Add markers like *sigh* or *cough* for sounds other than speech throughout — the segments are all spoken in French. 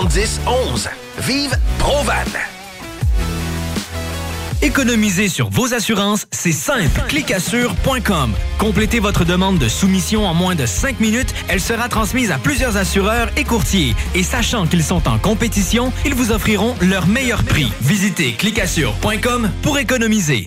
10 11. Vive Provan. Économiser sur vos assurances, c'est simple. Clicassure.com. Complétez votre demande de soumission en moins de 5 minutes. Elle sera transmise à plusieurs assureurs et courtiers. Et sachant qu'ils sont en compétition, ils vous offriront leur meilleur prix. Visitez clicassure.com pour économiser.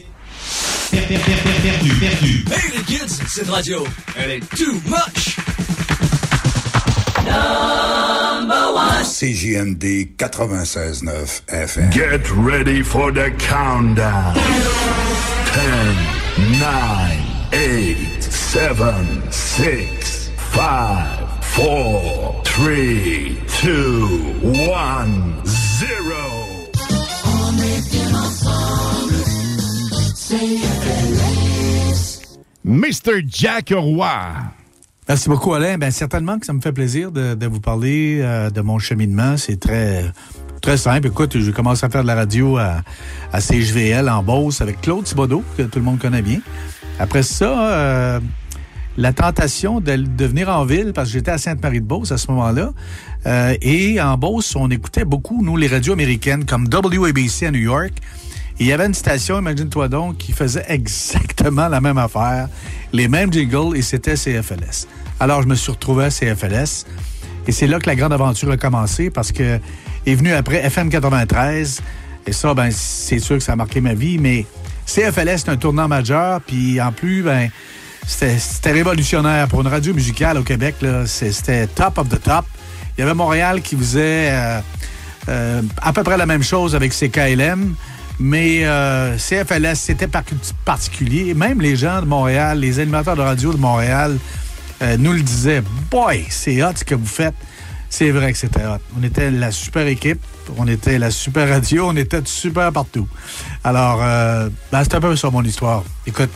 per- per- per- per- perdu, perdu. Hey les kids, cette radio, elle est too much. CJMD 96.9 FM. Get ready for the countdown. 10, 9, 8, 7, 6, 5, 4, 3, 2, 1, 0. Mr. Jack Roy. Merci beaucoup, Alain. Ben, certainement que ça me fait plaisir de, vous parler euh, de mon cheminement. C'est très, très simple. Écoute, je commence à faire de la radio à, à en Beauce avec Claude Thibodeau, que tout le monde connaît bien. Après ça, euh, la tentation de, de venir en ville, parce que j'étais à Sainte-Marie-de-Beauce à ce moment-là. Euh, et en Beauce, on écoutait beaucoup, nous, les radios américaines, comme WABC à New York. Il y avait une station, imagine-toi donc, qui faisait exactement la même affaire, les mêmes jingles, et c'était CFLS. Alors, je me suis retrouvé à CFLS. Et c'est là que la grande aventure a commencé, parce que est venu après FM 93. Et ça, ben, c'est sûr que ça a marqué ma vie, mais CFLS, c'est un tournant majeur, puis en plus, ben, c'était révolutionnaire pour une radio musicale au Québec. C'était top of the top. Il y avait Montréal qui faisait euh, euh, à peu près la même chose avec ses KLM. Mais euh, CFLS, c'était par- particulier. Même les gens de Montréal, les animateurs de radio de Montréal euh, nous le disaient. Boy, c'est hot ce que vous faites. C'est vrai que c'était hot. On était la super équipe, on était la super radio, on était super partout. Alors, euh, ben, c'est un peu ça mon histoire. Écoute,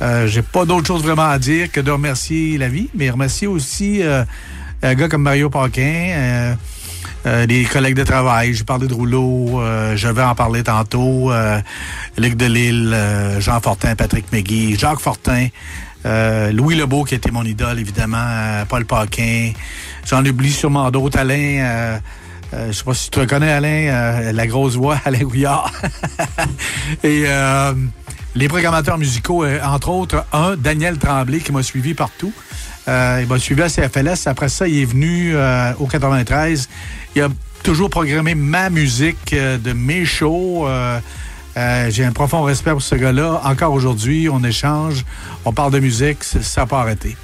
euh, j'ai pas d'autre chose vraiment à dire que de remercier la vie, mais remercier aussi euh, un gars comme Mario Paquin, euh, des collègues de travail. J'ai parlé de Rouleau, euh, je vais en parler tantôt. Euh, Luc Delisle, euh, Jean Fortin, Patrick McGee, Jacques Fortin, euh, Louis Lebeau qui était mon idole, évidemment, euh, Paul Paquin. J'en oublie sûrement d'autres. Alain, euh, euh, je sais pas si tu reconnais Alain, euh, la grosse voix, Alain Gouillard. *laughs* Et euh, les programmateurs musicaux, euh, entre autres, un, Daniel Tremblay, qui m'a suivi partout. Euh, il m'a suivi à CFLS. Après ça, il est venu euh, au 93. Il a toujours programmé ma musique euh, de mes shows. Euh, euh, J'ai un profond respect pour ce gars-là. Encore aujourd'hui, on échange, on parle de musique, ça n'a pas arrêté.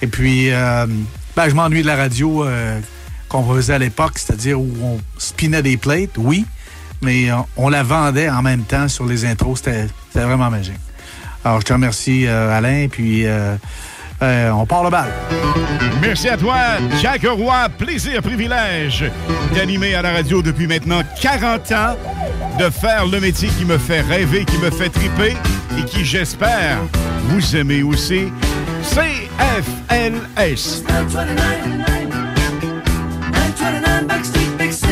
Et puis, euh, ben, je m'ennuie de la radio qu'on faisait à l'époque, c'est-à-dire où on spinait des plates, oui, mais on, la vendait en même temps sur les intros. C'était vraiment magique. Alors, je te remercie, Alain, puis euh, on part le bal. Merci à toi, Jack Roy. Plaisir, privilège d'animer à la radio depuis maintenant 40 ans, de faire le métier qui me fait rêver, qui me fait triper et qui, j'espère, vous aimez aussi. CFLS. 929 Backstreet Big City.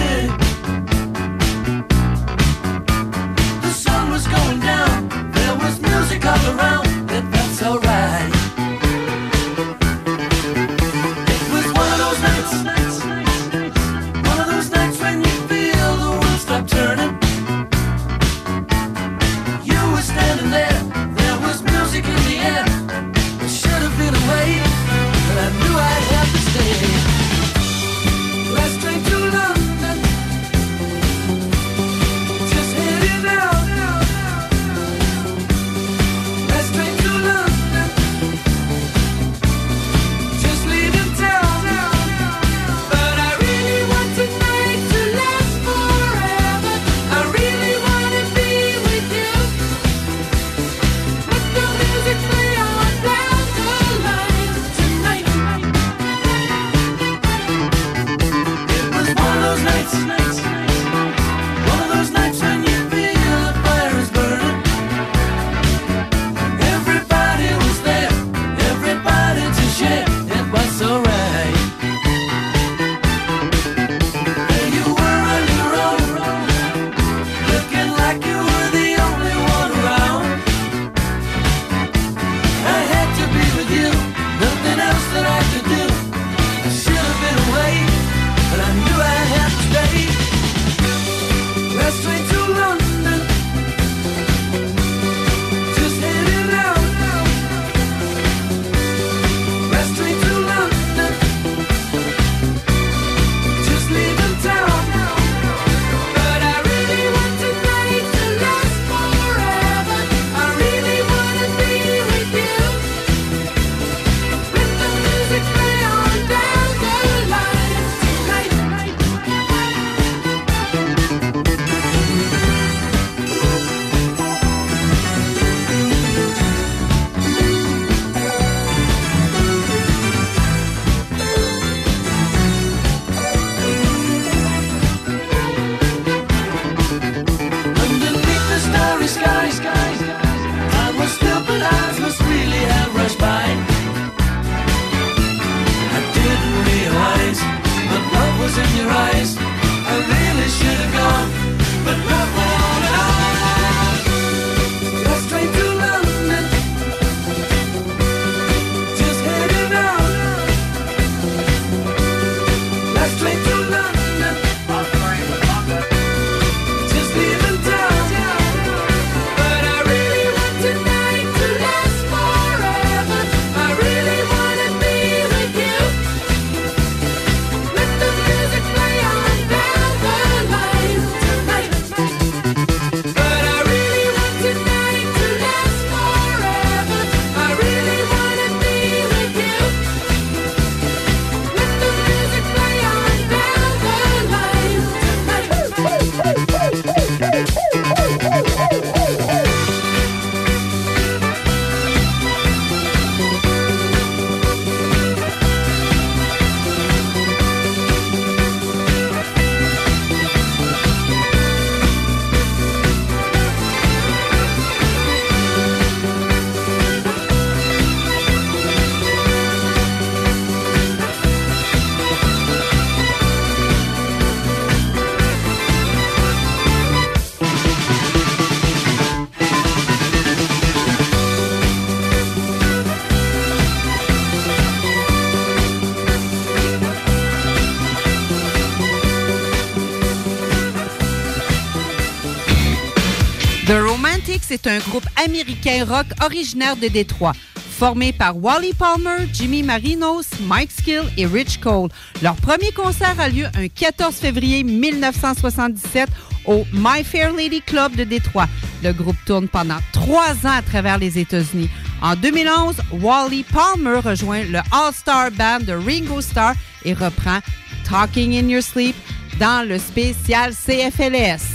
Est un groupe américain rock originaire de Détroit. Formé par Wally Palmer, Jimmy Marinos, Mike Skill et Rich Cole. Leur premier concert a lieu un 14 février 1977 au My Fair Lady Club de Détroit. Le groupe tourne pendant trois ans à travers les États-Unis. En 2011, Wally Palmer rejoint le All-Star Band de Ringo Starr et reprend Talking in Your Sleep dans le spécial CFLS.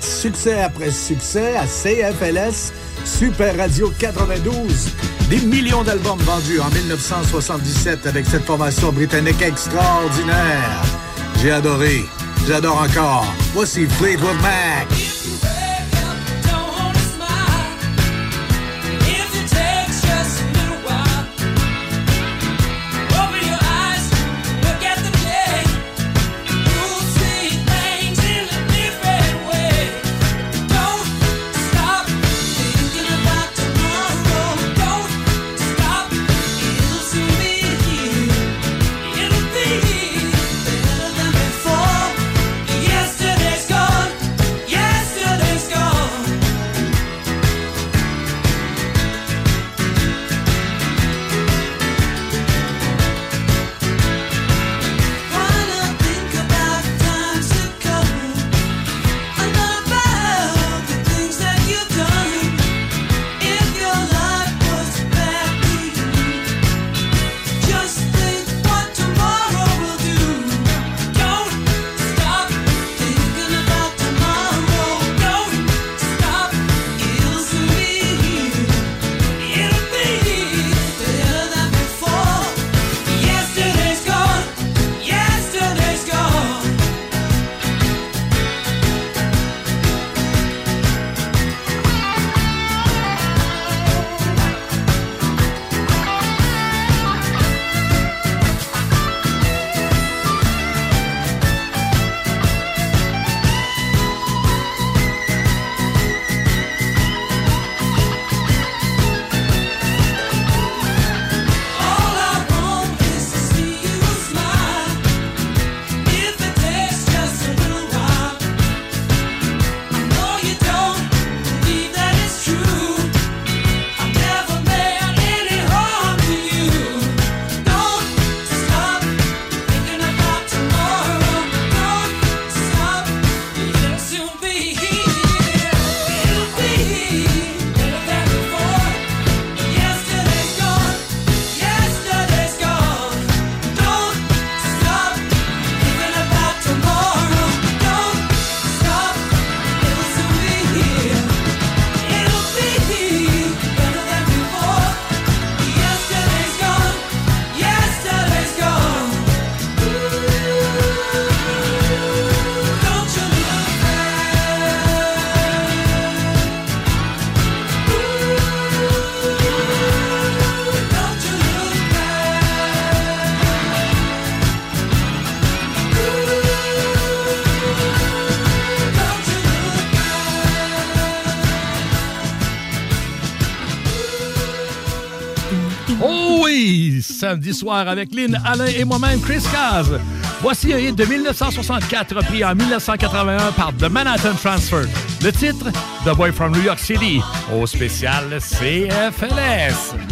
Succès après succès à CFLS, Super Radio 92. Des millions d'albums vendus en 1977 avec cette formation britannique extraordinaire. J'ai adoré, j'adore encore. Voici Fleetwood Mac. samedi soir avec Lynn, Alain et moi-même, Chris Caz. Voici un hit de 1964 repris en 1981 par The Manhattan Transfer. Le titre, The Boy from New York City, au spécial CFLS.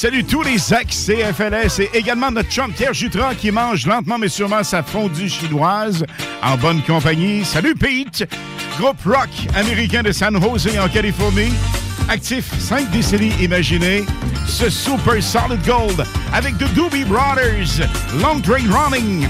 Salut tous les ex-CFLS et également notre chum Pierre qui mange lentement mais sûrement sa fondue chinoise en bonne compagnie. Salut Pete! Groupe rock américain de San Jose en Californie. Actif 5 décennies imaginez ce Super Solid Gold avec The Doobie Brothers, Long Train Running,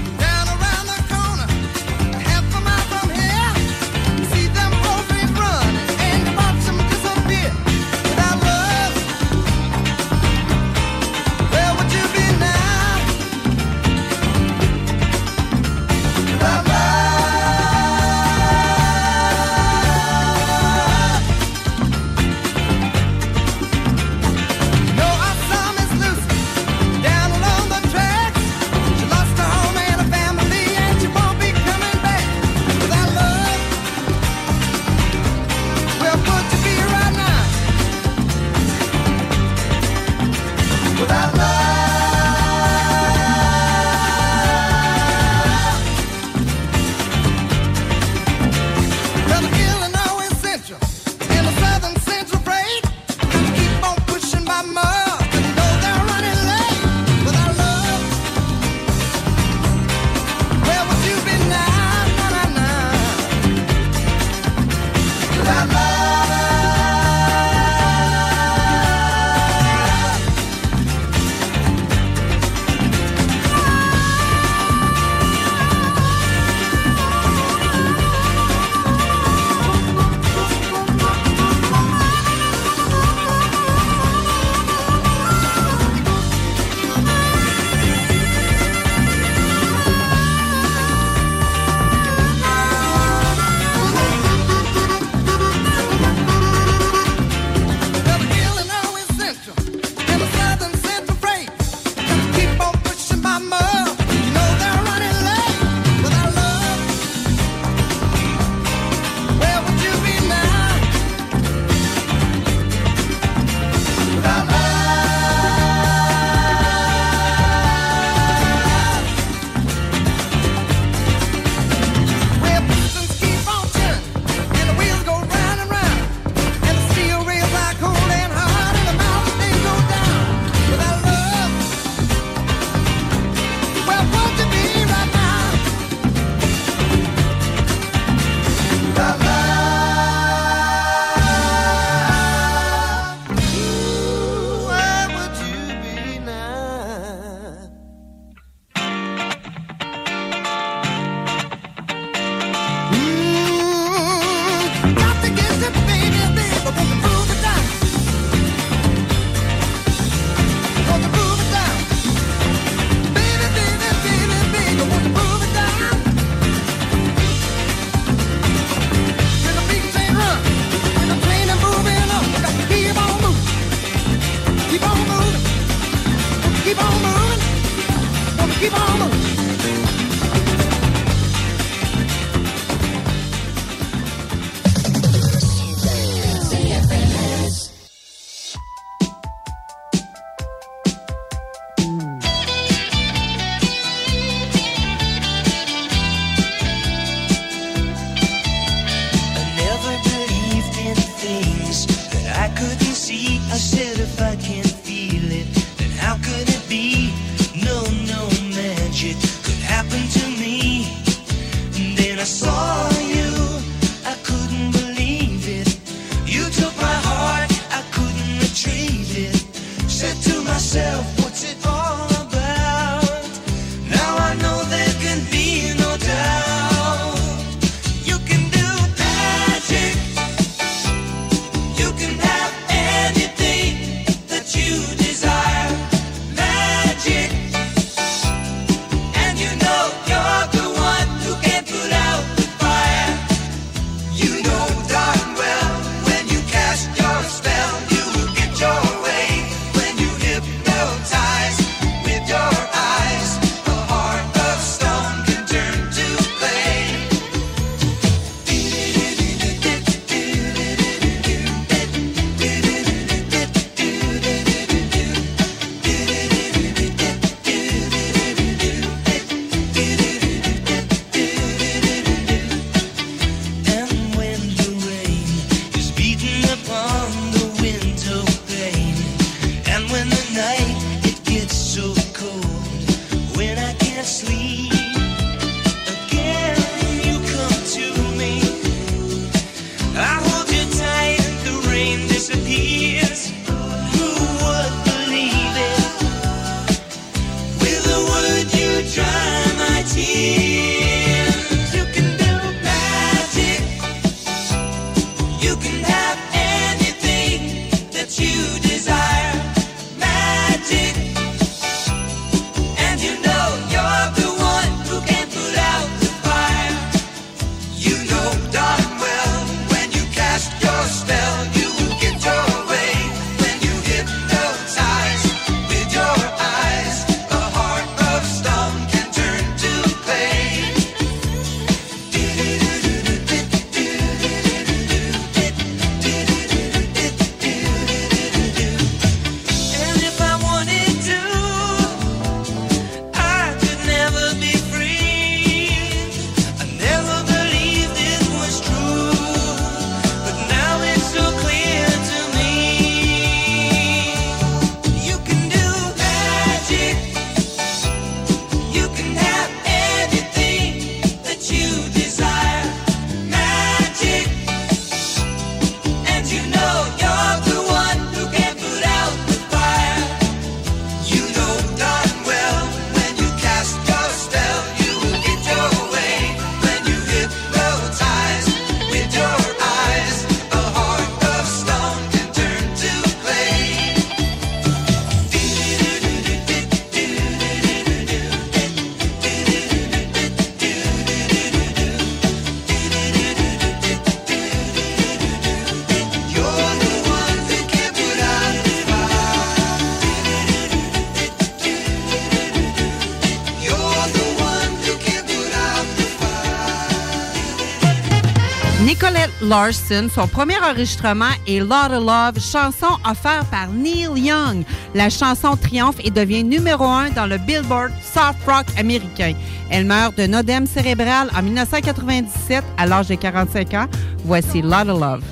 Larson. Son premier enregistrement est Lot of Love, chanson offerte par Neil Young. La chanson triomphe et devient numéro un dans le Billboard Soft Rock américain. Elle meurt d'un odème cérébral en 1997 à l'âge de 45 ans. Voici Lot of Love.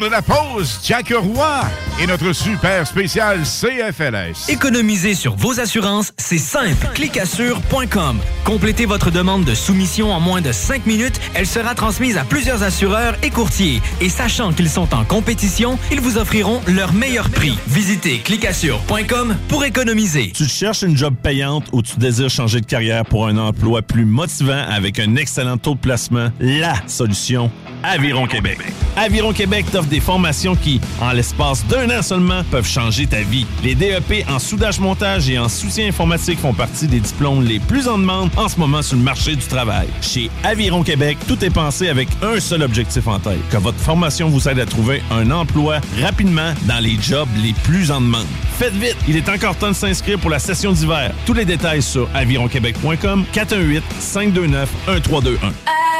De la pause, Jack Roy et notre super spécial CFLS. Économiser sur vos assurances, c'est simple. Clicassure.com. Complétez votre demande de soumission en moins de 5 minutes. Elle sera transmise à plusieurs assureurs et courtiers. Et sachant qu'ils sont en compétition, ils vous offriront leur meilleur prix. Visitez clicassure.com pour économiser. Tu cherches une job payante ou tu désires changer de carrière pour un emploi plus motivant avec un excellent taux de placement? La solution, Aviron Québec. Aviron Québec t'offre des formations qui, en l'espace d'un an seulement, peuvent changer ta vie. Les DEP en soudage-montage et en soutien informatique font partie des diplômes les plus en demande en ce moment sur le marché du travail. Chez Aviron Québec, tout est pensé avec un seul objectif en tête, que votre formation vous aide à trouver un emploi rapidement dans les jobs les plus en demande. Faites vite, il est encore temps de s'inscrire pour la session d'hiver. Tous les détails sur avironquebec.com 418 529 1321.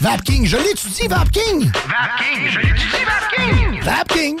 Vapking, je l'étudie, Vapking! Vapking, je l'étudie, Vapking! Vapking!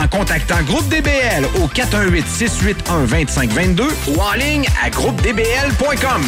en contactant Groupe DBL au 418-681-2522 ou en ligne à groupedbl.com.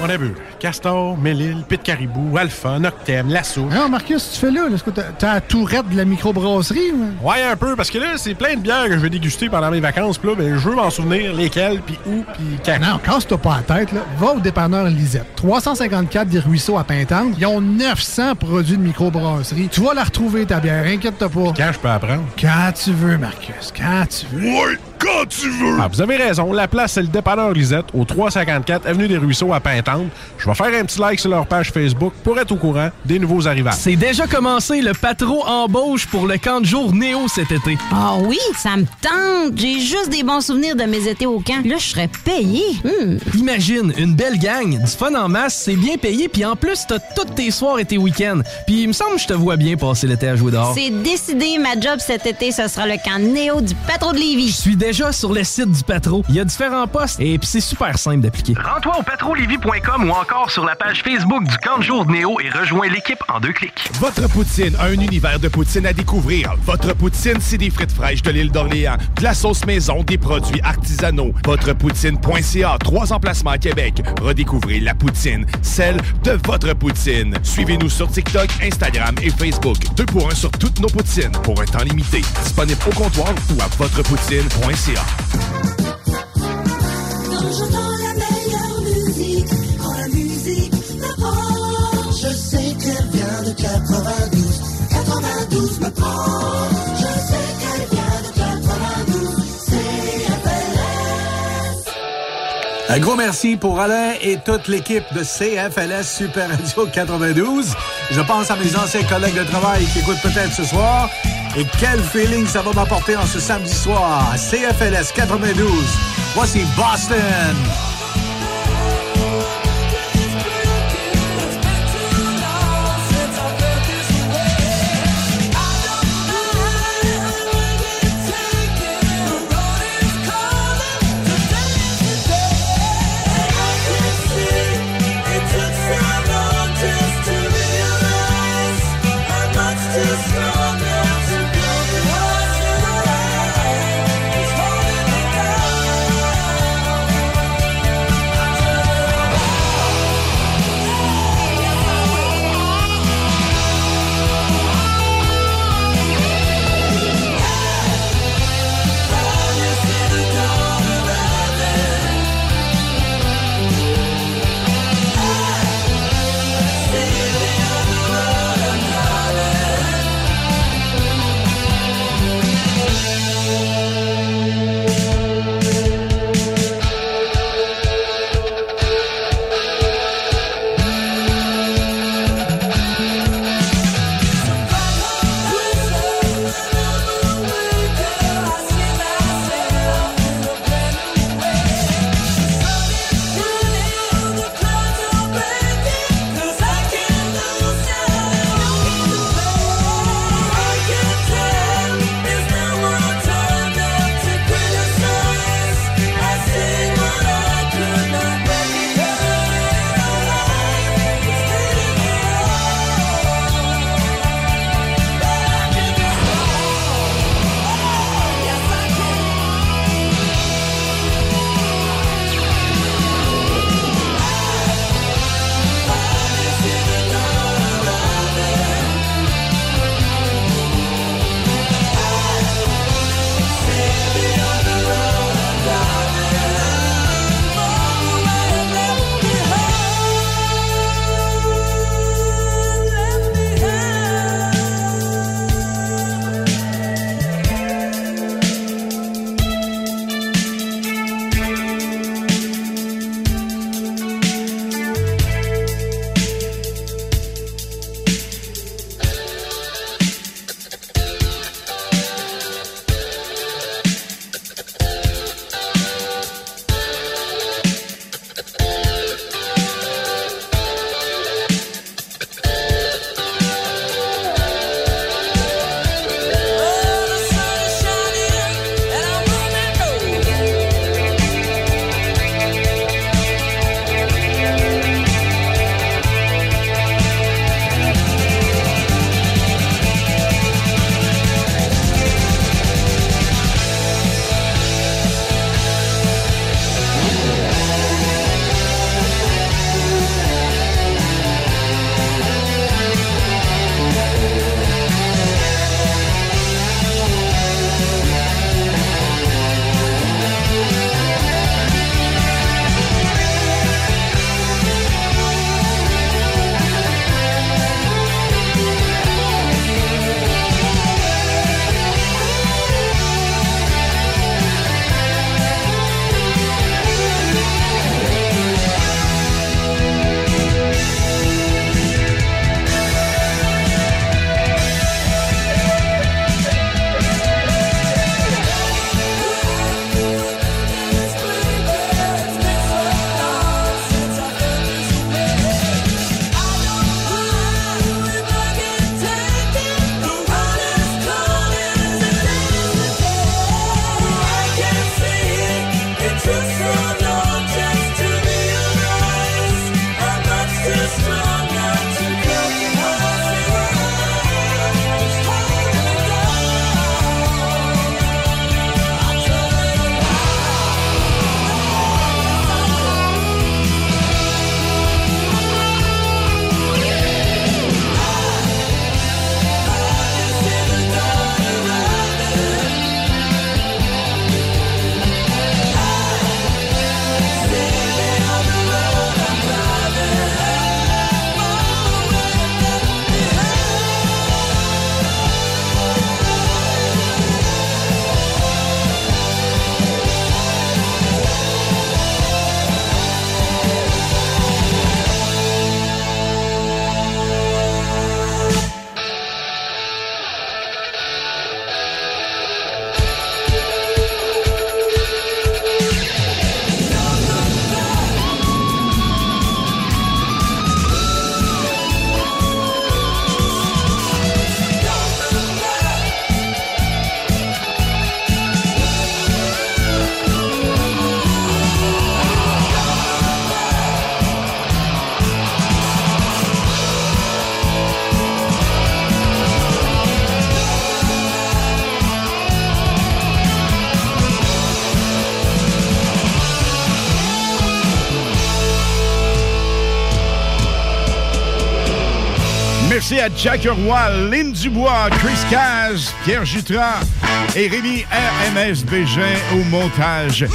On a vu. Castor, Mélile, Pit Caribou, Alpha, Noctem, Lasso. Non, Marcus, tu fais là? Est-ce que t'as t'as la tourette de la microbrasserie? ou? Ouais, un peu, parce que là, c'est plein de bières que je vais déguster pendant mes vacances. Puis là, ben, je veux m'en souvenir lesquelles, puis où, puis quand. Non, casse-toi pas la tête, là. Va au dépanneur Lisette. 354 des Ruisseaux à Pintante. Ils ont 900 produits de microbrasserie. Tu vas la retrouver, ta bière. Inquiète-toi pas. Quand je peux apprendre? Quand tu veux, Marcus. Quand tu veux. Quand tu veux! Ah, vous avez raison. La place, c'est le dépanneur Lisette, au 354 Avenue des Ruisseaux à Pintante. Je vais faire un petit like sur leur page Facebook pour être au courant des nouveaux arrivages. C'est déjà commencé le patro embauche pour le camp de jour Néo cet été. Ah oui, ça me tente. J'ai juste des bons souvenirs de mes étés au camp. Là, je serais payé. Hmm. Imagine, une belle gang, du fun en masse, c'est bien payé, puis en plus, t'as tous tes soirs et tes week-ends. Puis il me semble que je te vois bien passer l'été à jouer dehors. C'est décidé, ma job cet été, ce sera le camp Néo du patro de Lévis. Je suis déjà sur le site du patro. Il y a différents postes et puis c'est super simple d'appliquer. Rends-toi au patrolivy.com ou encore sur la page Facebook du camp de jour de Néo et rejoins l'équipe en deux clics. Votre poutine, un univers de poutine à découvrir. Votre poutine, c'est des frites fraîches de l'île d'Orléans, de la sauce maison, des produits artisanaux. Votrepoutine.ca, trois emplacements à Québec. Redécouvrez la poutine, celle de votre poutine. Suivez-nous sur TikTok, Instagram et Facebook. Deux pour un sur toutes nos poutines, pour un temps limité. Disponible au comptoir ou à votrepoutine.ca. Quand j'entends la meilleure musique, quand la musique me prend, je sais qu'elle vient de 92. 92 me prend. Je sais qu'elle vient de 92. CFLS. Un gros merci pour Alain et toute l'équipe de CFLS Super Radio 92. Je pense à mes anciens collègues de travail qui écoutent peut-être ce soir. Et quel feeling ça va m'apporter en ce samedi soir. CFLS 92. Voici Boston. Merci à Jack Roy, Lynn Dubois, Chris Caz, Pierre Jutras et Rémi RMS Bégin au montage.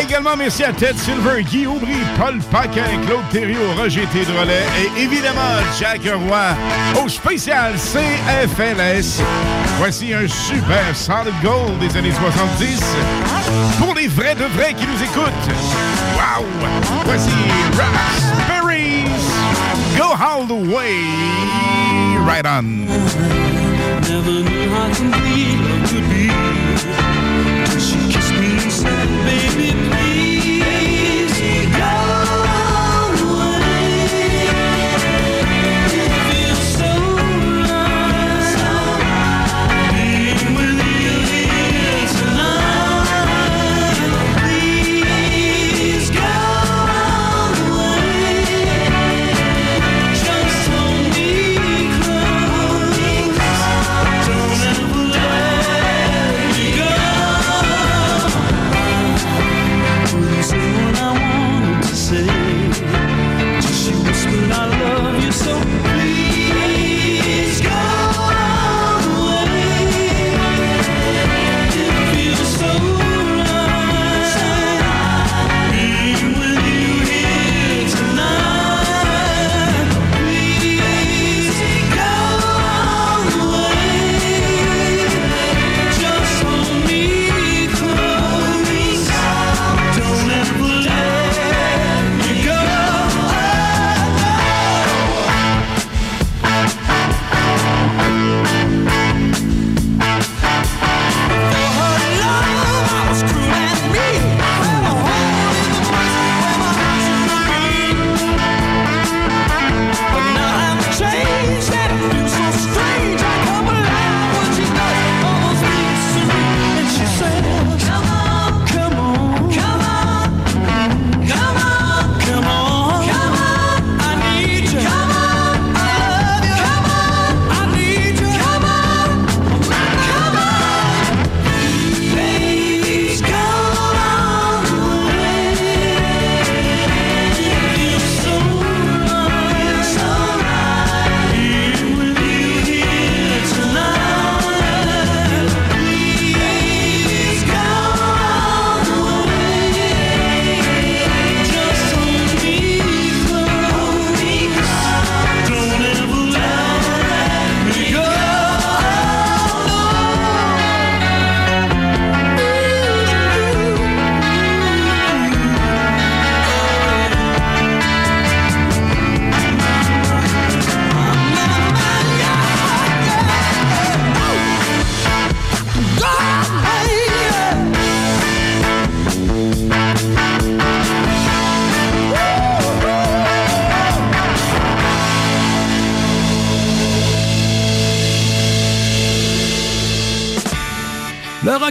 Également, merci à Ted Silver, Guy Aubry, Paul Paquin, Claude Thériault, Roger Tédrolet et évidemment Jack Roy au spécial CFLS. Voici un super solid gold des années 70 pour les vrais de vrais qui nous écoutent. Wow! Voici Raspberries. Go all the way. Right on.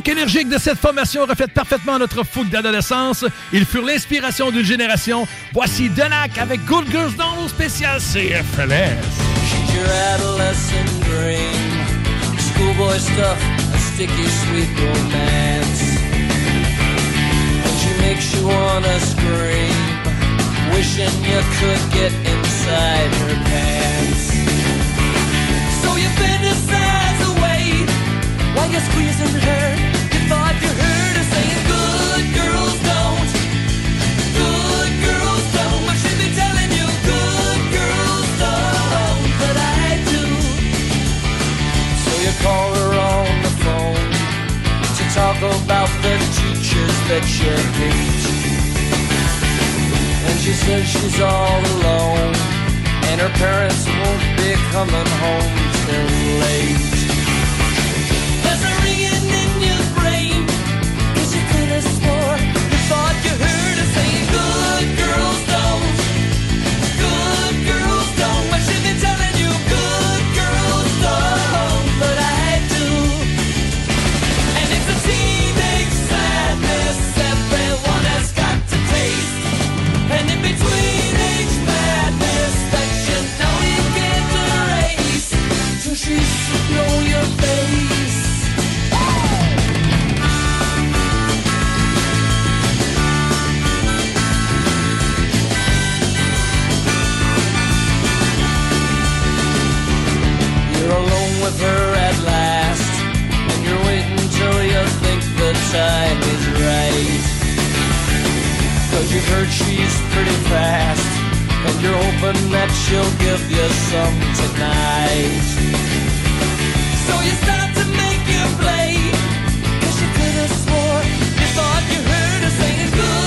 Rock énergique de cette formation reflète parfaitement notre fougue d'adolescence. Ils furent l'inspiration d'une génération. Voici Denac avec Good Girls Down au spécial CFLS. She's your adolescent dream. Schoolboy stuff, a sticky sweet romance. And she makes you wanna scream, wishing you could get inside her pants. You're squeezing her. You thought you heard her saying, "Good girls don't." Good girls don't, telling you, good girls don't, but I do. So you call her on the phone to talk about the teachers that you hate. And she says she's all alone, and her parents won't be coming home till late. Her at last. And you're waiting till you think the time is right. Cause you've heard she's pretty fast. And you're hoping that she'll give you some tonight. So you start to make your play. Cause you could have swore you thought you heard her saying, Good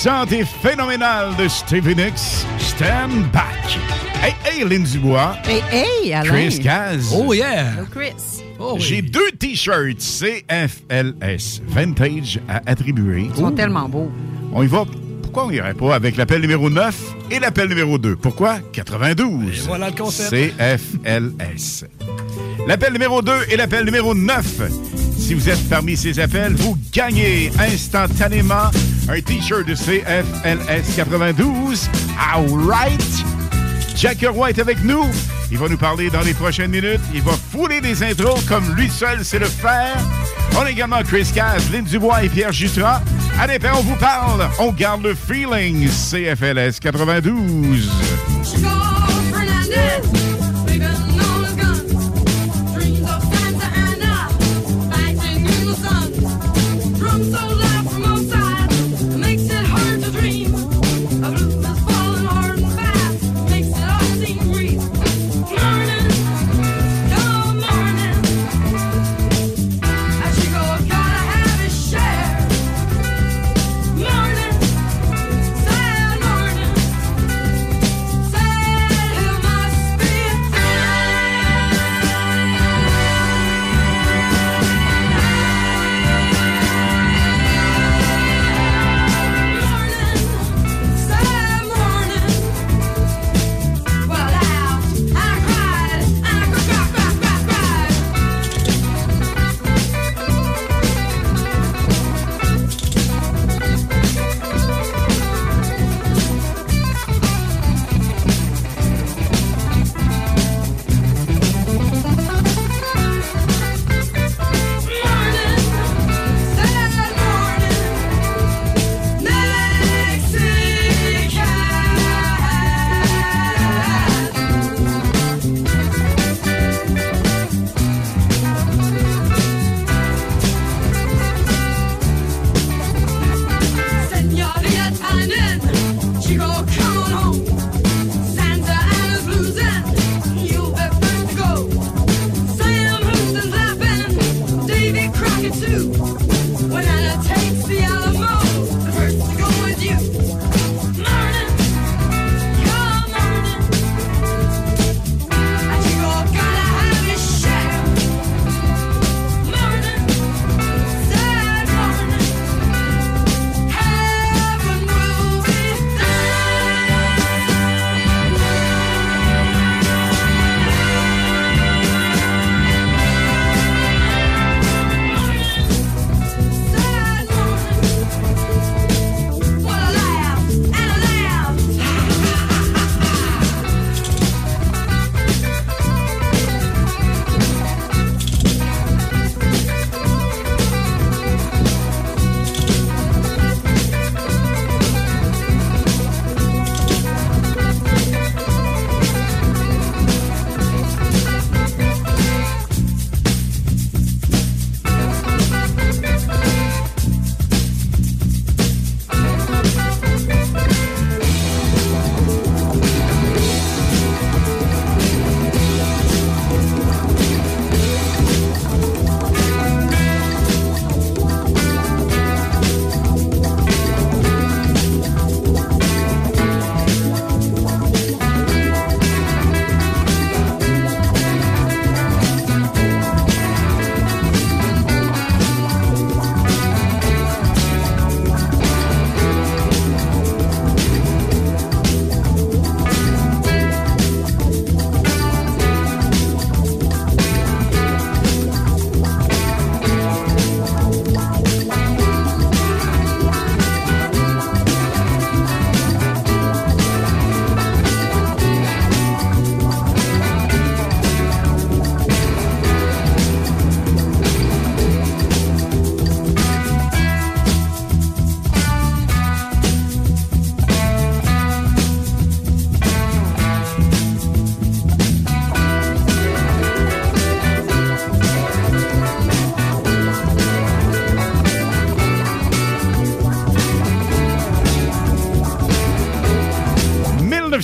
puissante et phénoménale de Stevie Nicks, Stand Back. Hey, hey, Lynn Dubois. Hey, hey, Alain. Chris Caz. Oh, yeah. Hello, Chris. J'ai deux t-shirts CFLS Vintage à attribuer. Ils sont tellement beaux. On y va. Pourquoi on irait pas avec l'appel numéro 9 et l'appel numéro 2? Pourquoi? 92. Et voilà le concept. CFLS. L'appel numéro 2 et l'appel numéro 9. Si vous êtes parmi ces appels, vous gagnez instantanément un T-shirt de CFLS 92. All right! Jack Roy est avec nous. Il va nous parler dans les prochaines minutes. Il va fouler des intros comme lui seul sait le faire. On a également Chris Caz, Lynn Dubois et Pierre Jutras. Allez, ben, on vous parle. On garde le feeling. CFLS 92. «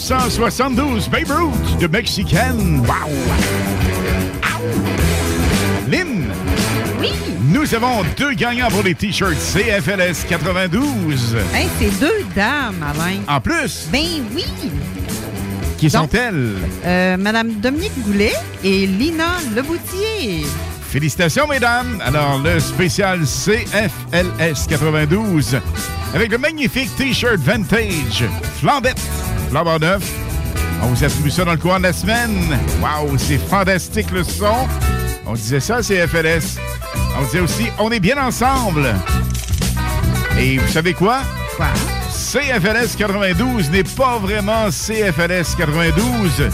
1972, Babe Ruth de Mexicaine. Wow! Lynn! Oui! Nous avons deux gagnants pour les t-shirts CFLS 92. Hey, c'est deux dames, Alain. En plus, Ben oui. qui sont-elles? Euh, Madame Dominique Goulet et Lina Leboutier. Félicitations, mesdames. Alors, le spécial CFLS 92 avec le magnifique T-shirt vintage Flambette, neuf. On vous attribue ça dans le courant de la semaine. Waouh, c'est fantastique le son. On disait ça, CFLS. On disait aussi, on est bien ensemble. Et vous savez? Quoi? CFLS 92 n'est pas vraiment CFLS 92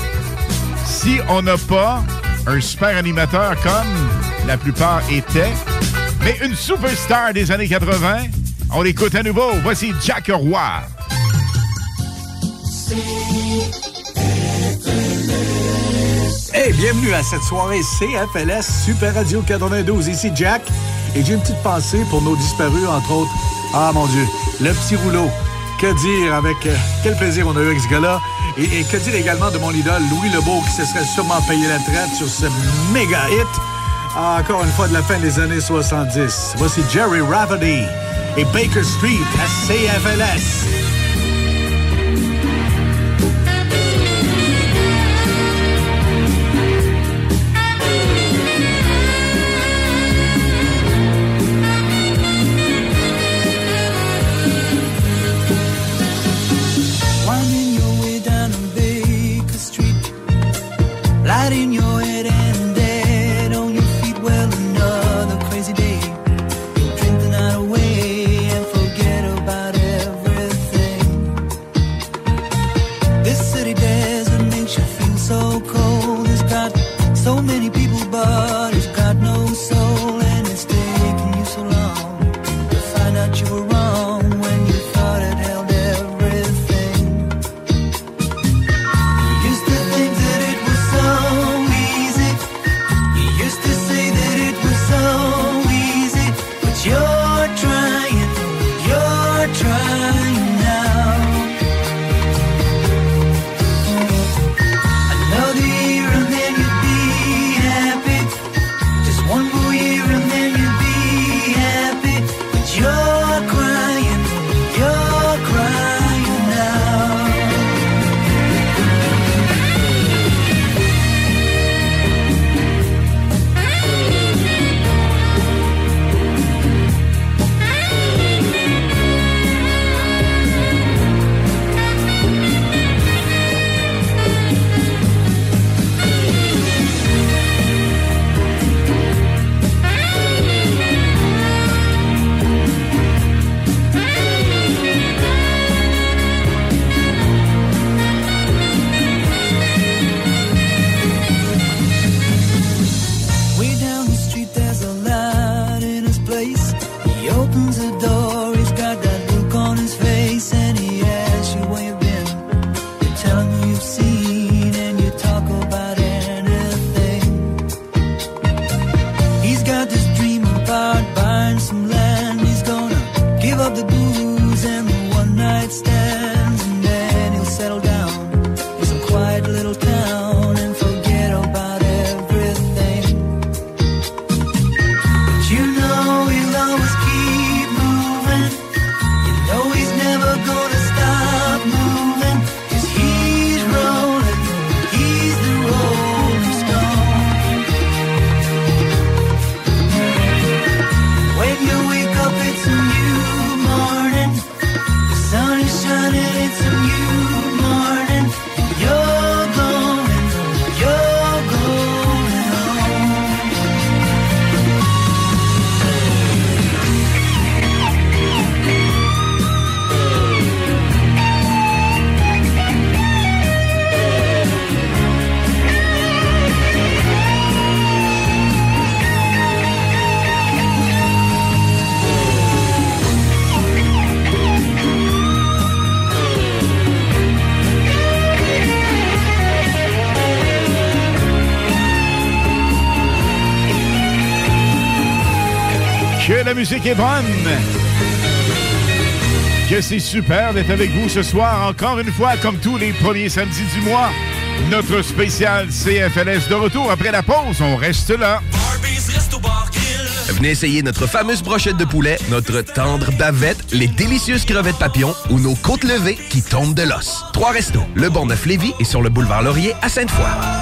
si on n'a pas un super animateur comme la plupart étaient, mais une superstar des années 80. On l'écoute à nouveau. Voici Jack Roy. Hey, bienvenue à cette soirée CFLS Super Radio 92. Ici Jack. Et j'ai une petite pensée pour nos disparus, entre autres. Ah, mon Dieu, le petit rouleau. Que dire avec euh, quel plaisir on a eu avec ce gars-là. Et, que dire également de mon idole, Louis Lebeau, qui se serait sûrement payé la traite sur ce méga hit. Ah, encore une fois de la fin des années 70. Voici Jerry Rafferty et Baker Street à CFLS. Musique est bonne. Que c'est super d'être avec vous ce soir, encore une fois, comme tous les premiers samedis du mois. Notre spécial CFLS de retour après la pause. On reste là. Venez essayer notre fameuse brochette de poulet, notre tendre bavette, les délicieuses crevettes papillons ou nos côtes levées qui tombent de l'os. Trois restos, le Bon Neuf Lévis et sur le boulevard Laurier à Sainte-Foy.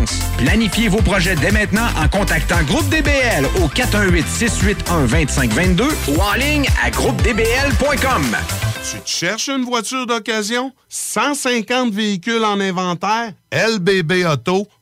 Planifiez vos projets dès maintenant en contactant Groupe DBL au 418-681-2522 ou en ligne à groupedbl.com. Tu te cherches une voiture d'occasion? 150 véhicules en inventaire? lbbauto.com.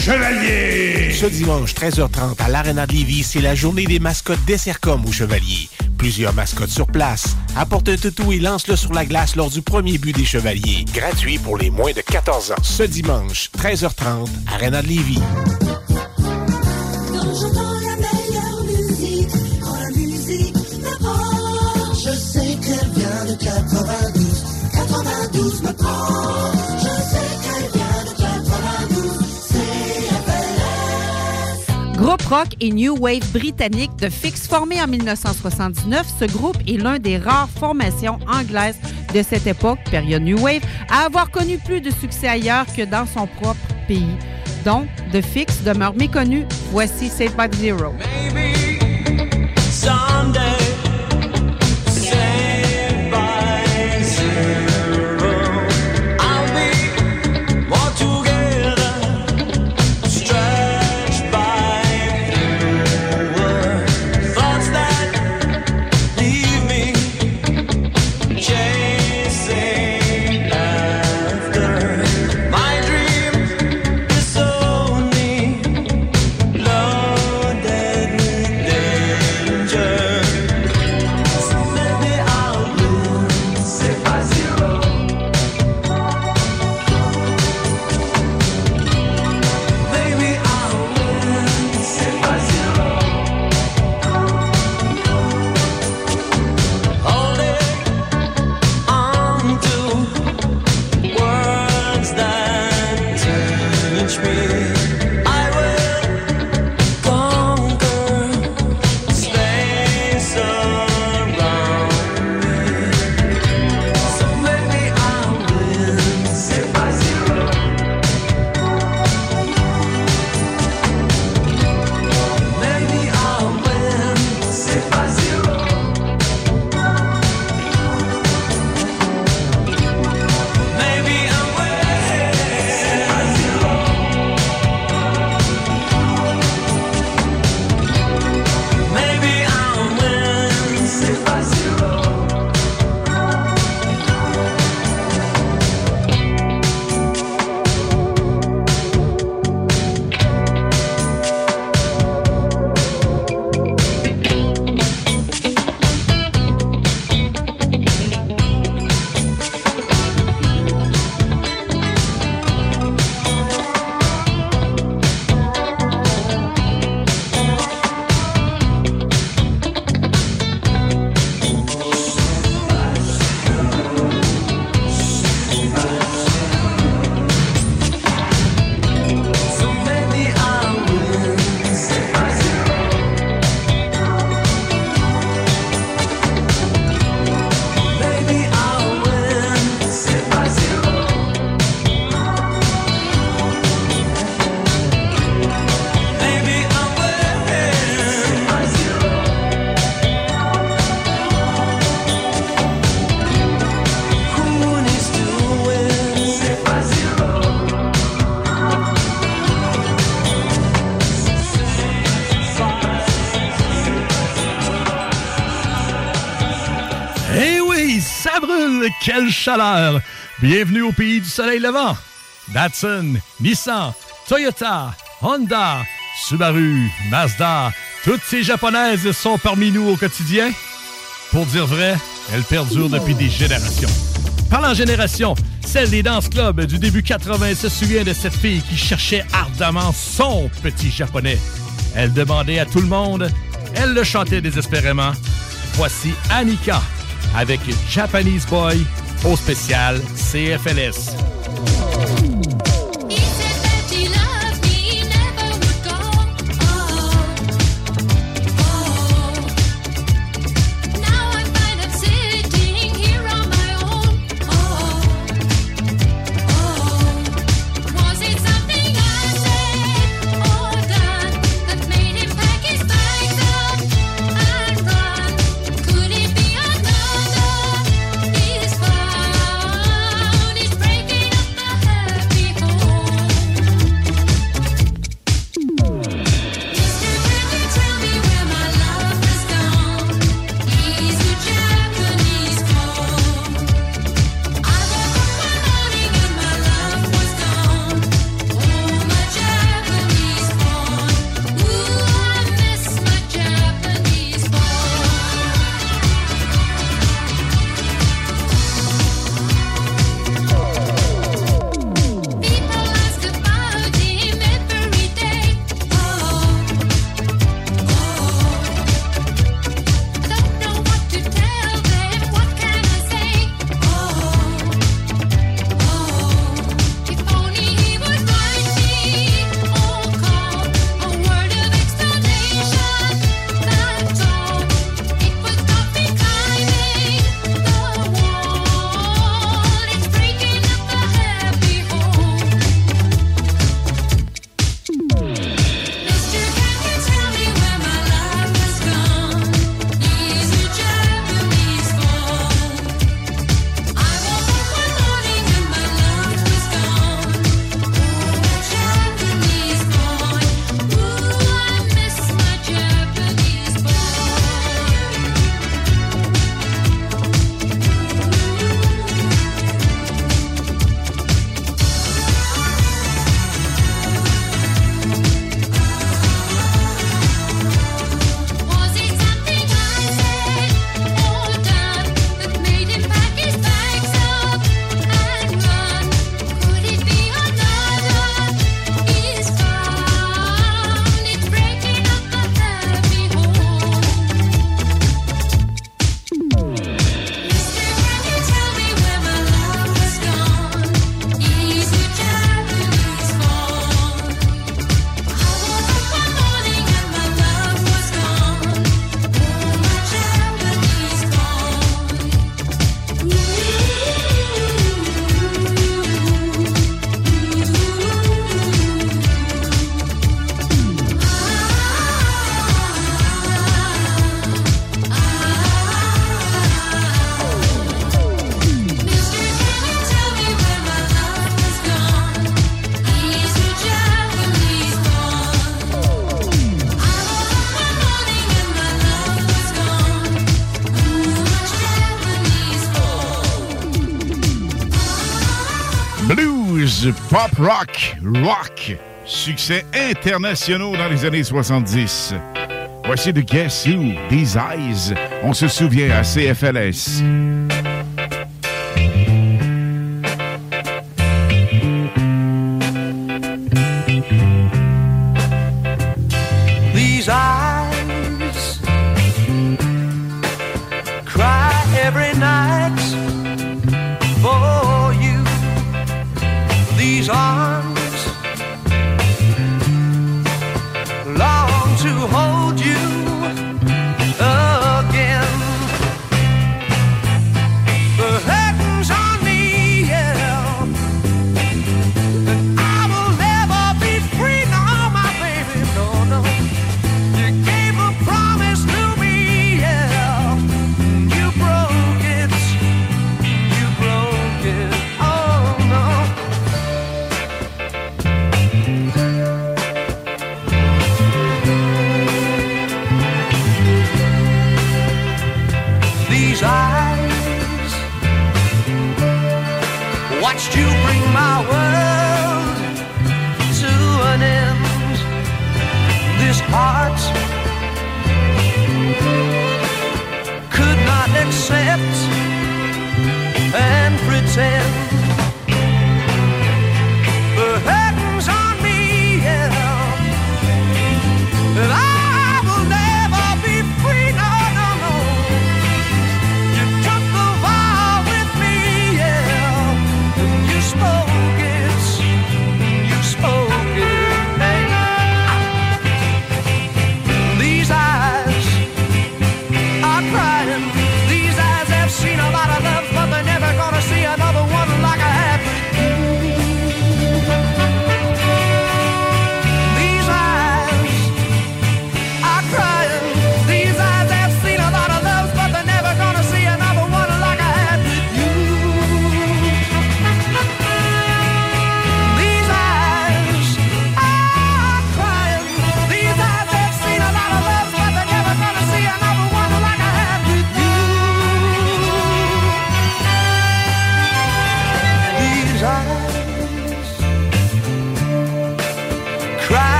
Chevalier! Ce dimanche, 13h30, à l'Arena de Lévis, c'est la journée des mascottes des Sercom au Chevalier. Plusieurs mascottes sur place. Apporte un toutou et lance-le sur la glace lors du premier but des Chevaliers. Gratuit pour les moins de 14 ans. Ce dimanche, 13h30, Arena de Lévis. Quand j'entends la meilleure musique, quand la musique me prend, je sais qu'elle vient de 92. 92 me prend. Groupe rock et new wave britannique de Fix formé en 1979, ce groupe est l'un des rares formations anglaises de cette époque, période new wave, à avoir connu plus de succès ailleurs que dans son propre pays. Donc, The Fix demeure méconnu. Voici Saved by Zero. Bienvenue au pays du soleil levant. Datsun, Nissan, Toyota, Honda, Subaru, Mazda, toutes ces japonaises sont parmi nous au quotidien. Pour dire vrai, elles perdurent depuis des générations. Parlant génération, celle des danse clubs du début 80 se souvient de cette fille qui cherchait ardemment son petit japonais. Elle demandait à tout le monde, elle le chantait désespérément. Voici Annika avec Japanese Boy au spécial CFLS. Rock, rock. Succès internationaux dans les années 70. Voici de Guess Who, These Eyes. On se souvient à CFLS.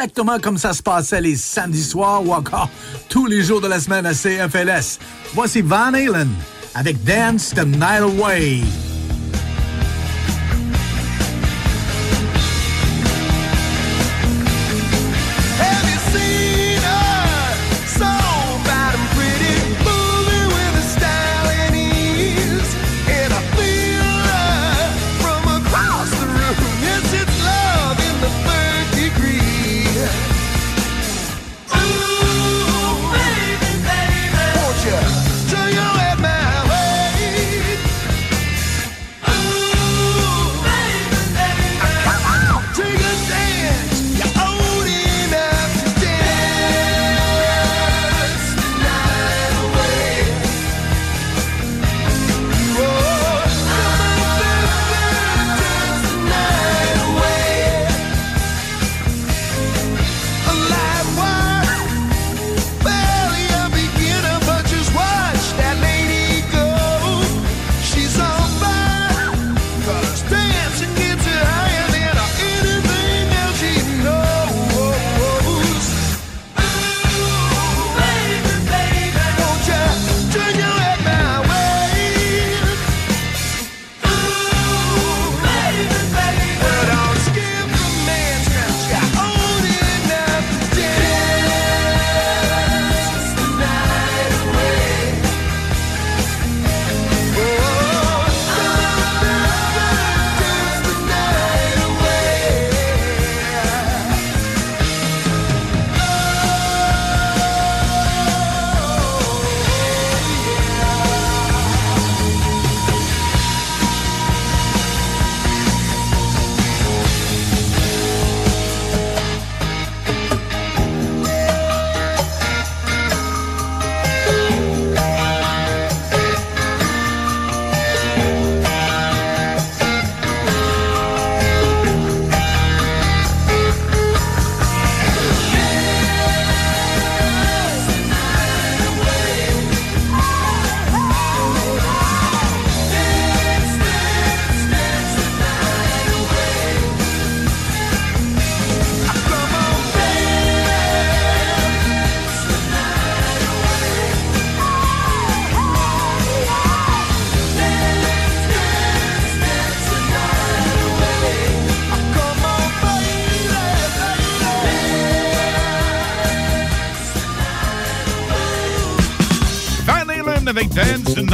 exactement comme ça se passait les samedis soirs ou encore tous les jours de la semaine à CFLS. Voici Van Halen avec Dance the Night Away.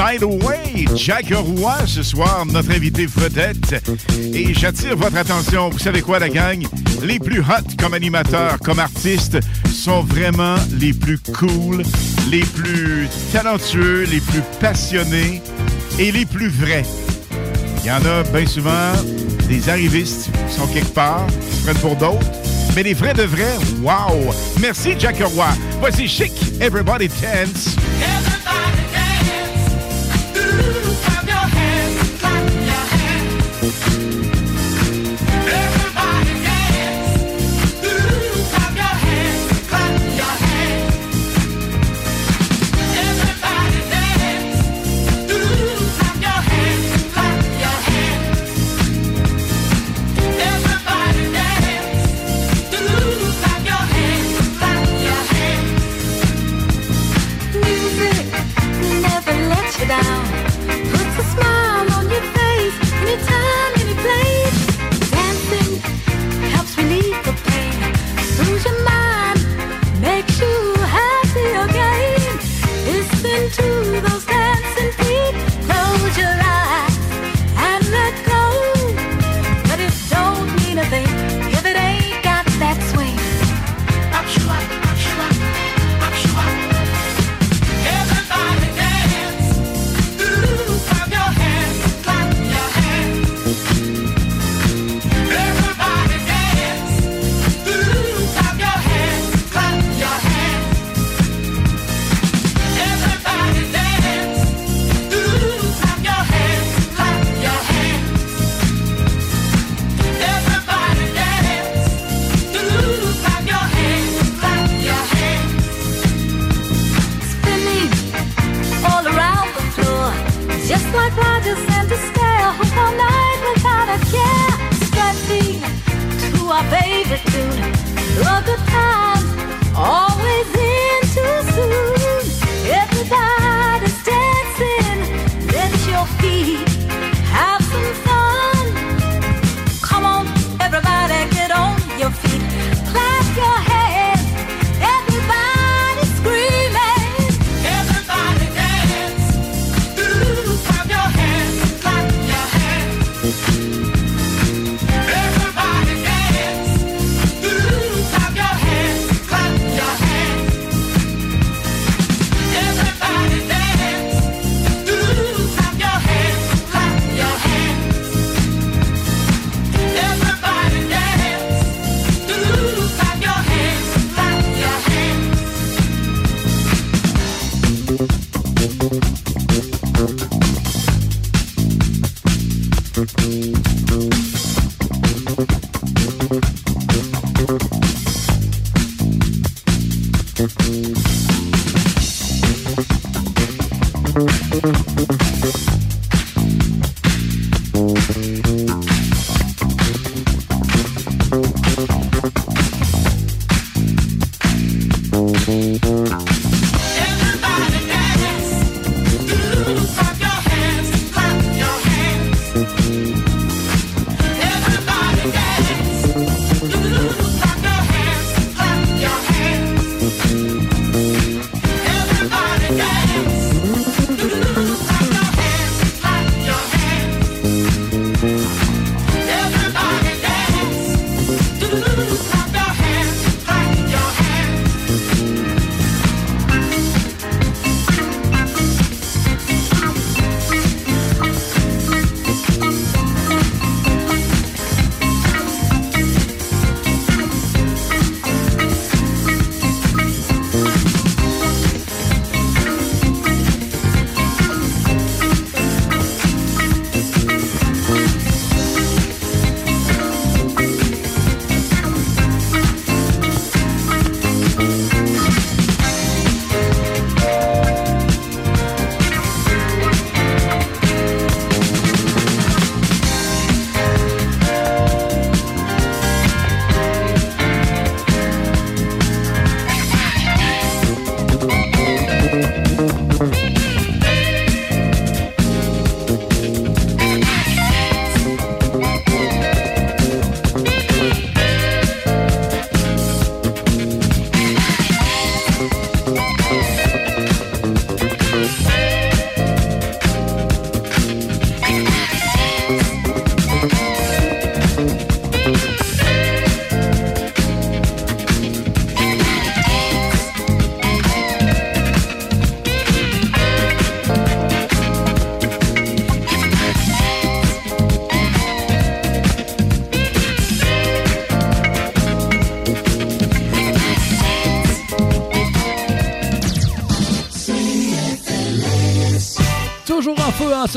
By the way, Jack Roy, ce soir, notre invité vedette. Et j'attire votre attention, vous savez quoi, la gang? Les plus hot comme animateurs, comme artistes, sont vraiment les plus cool, les plus talentueux, les plus passionnés et les plus vrais. Il y en a bien souvent des arrivistes qui sont quelque part, qui se prennent pour d'autres. Mais les vrais de vrais, wow! Merci, Jack Roy. Voici Chic, Everybody Dance.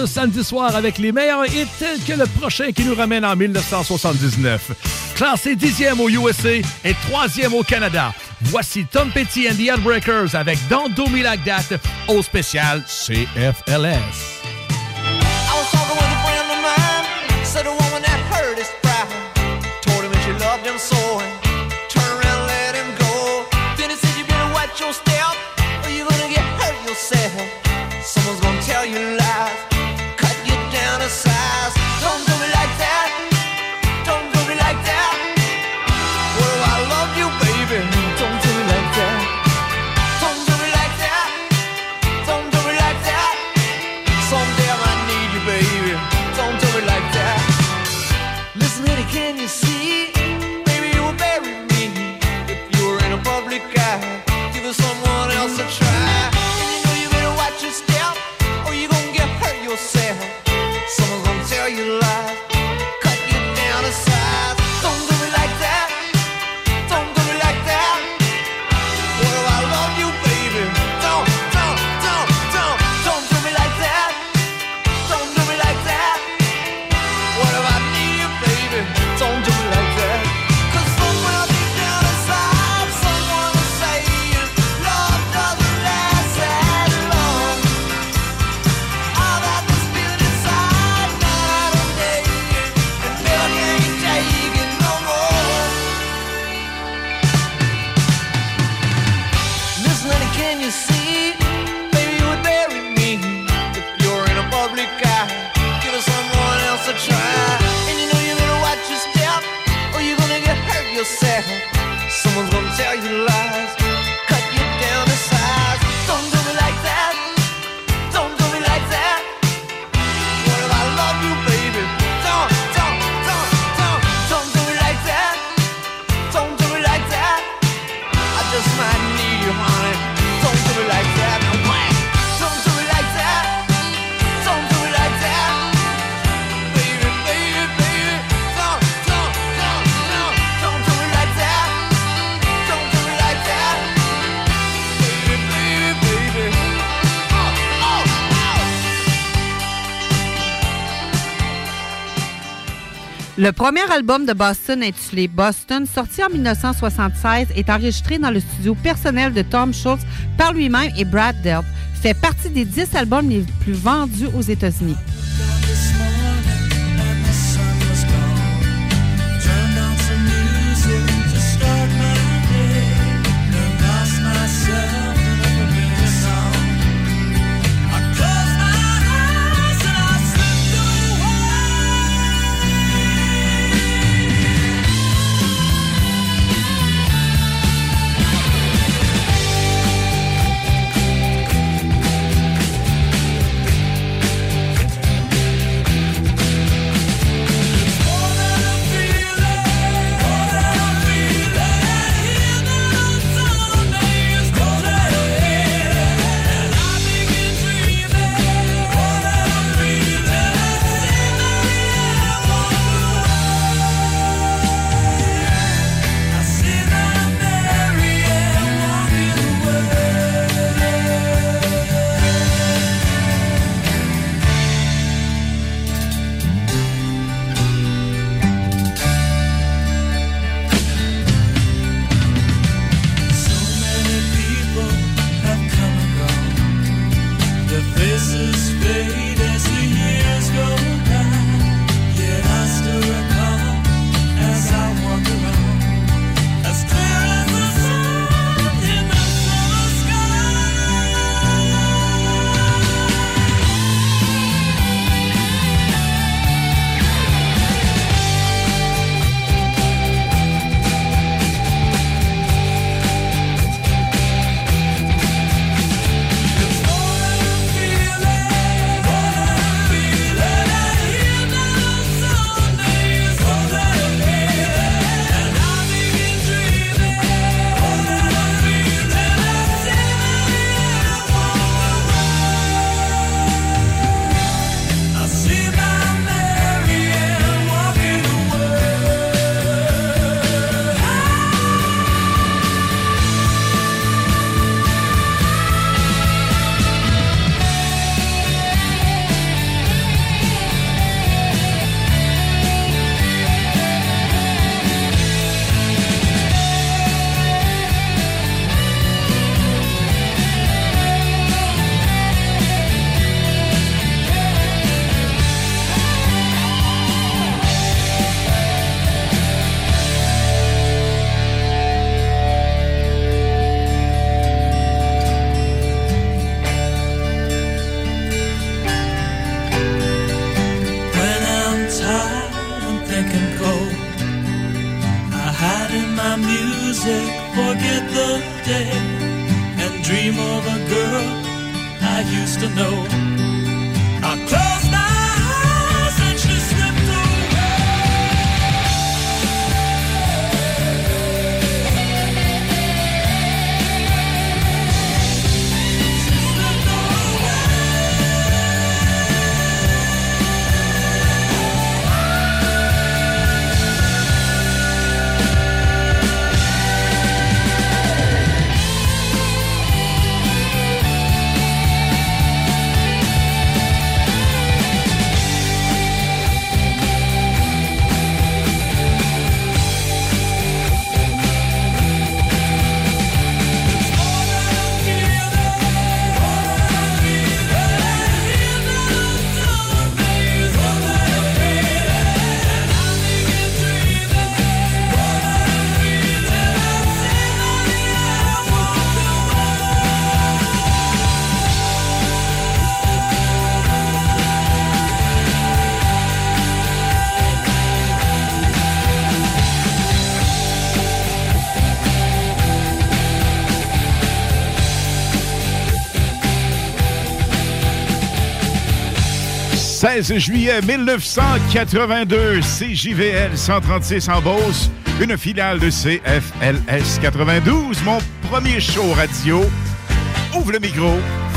samedi soir avec les meilleurs hits tels que le prochain qui nous ramène en 1979. Classé dixième au USA et troisième au Canada, voici Tom Petty and the Heartbreakers avec Don't Do Me au spécial CFLS. Le premier album de Boston intitulé Boston, sorti en 1976, est enregistré dans le studio personnel de Tom Schultz par lui-même et Brad Delp. Fait partie des 10 albums les plus vendus aux États-Unis. 13 juillet 1982, CJVL 136 en Beauce, une filiale de CFLS 92, mon premier show radio. Ouvre le micro,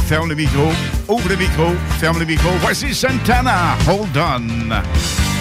ferme le micro, ouvre le micro, ferme le micro. Voici Santana, Hold On.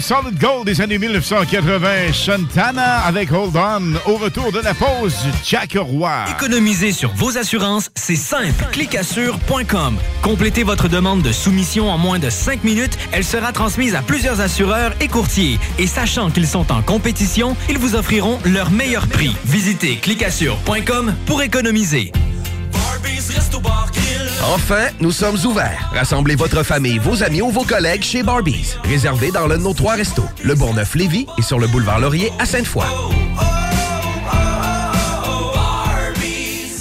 Solid gold des années 1980. Santana avec Hold On. Au retour de la pause, Jack Roy. Économiser sur vos assurances, c'est simple. Clicassure.com. Complétez votre demande de soumission en moins de 5 minutes. Elle sera transmise à plusieurs assureurs et courtiers. Et sachant qu'ils sont en compétition, ils vous offriront leur meilleur prix. Visitez clicassure.com pour économiser. Enfin, nous sommes ouverts. Rassemblez votre famille, vos amis ou vos collègues chez Barbies. Réservé dans l'un de nos trois restos, le Bourgneuf-Lévis et sur le boulevard Laurier à Sainte-Foy.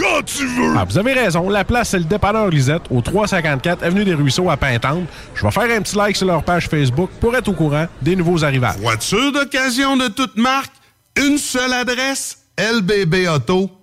quand tu veux! Ah, vous avez raison. La place, c'est le dépanneur Lisette, au 354 Avenue des Ruisseaux à Pintante. Je vais faire un petit like sur leur page Facebook pour être au courant des nouveaux arrivages. Voiture d'occasion de toute marque, une seule adresse,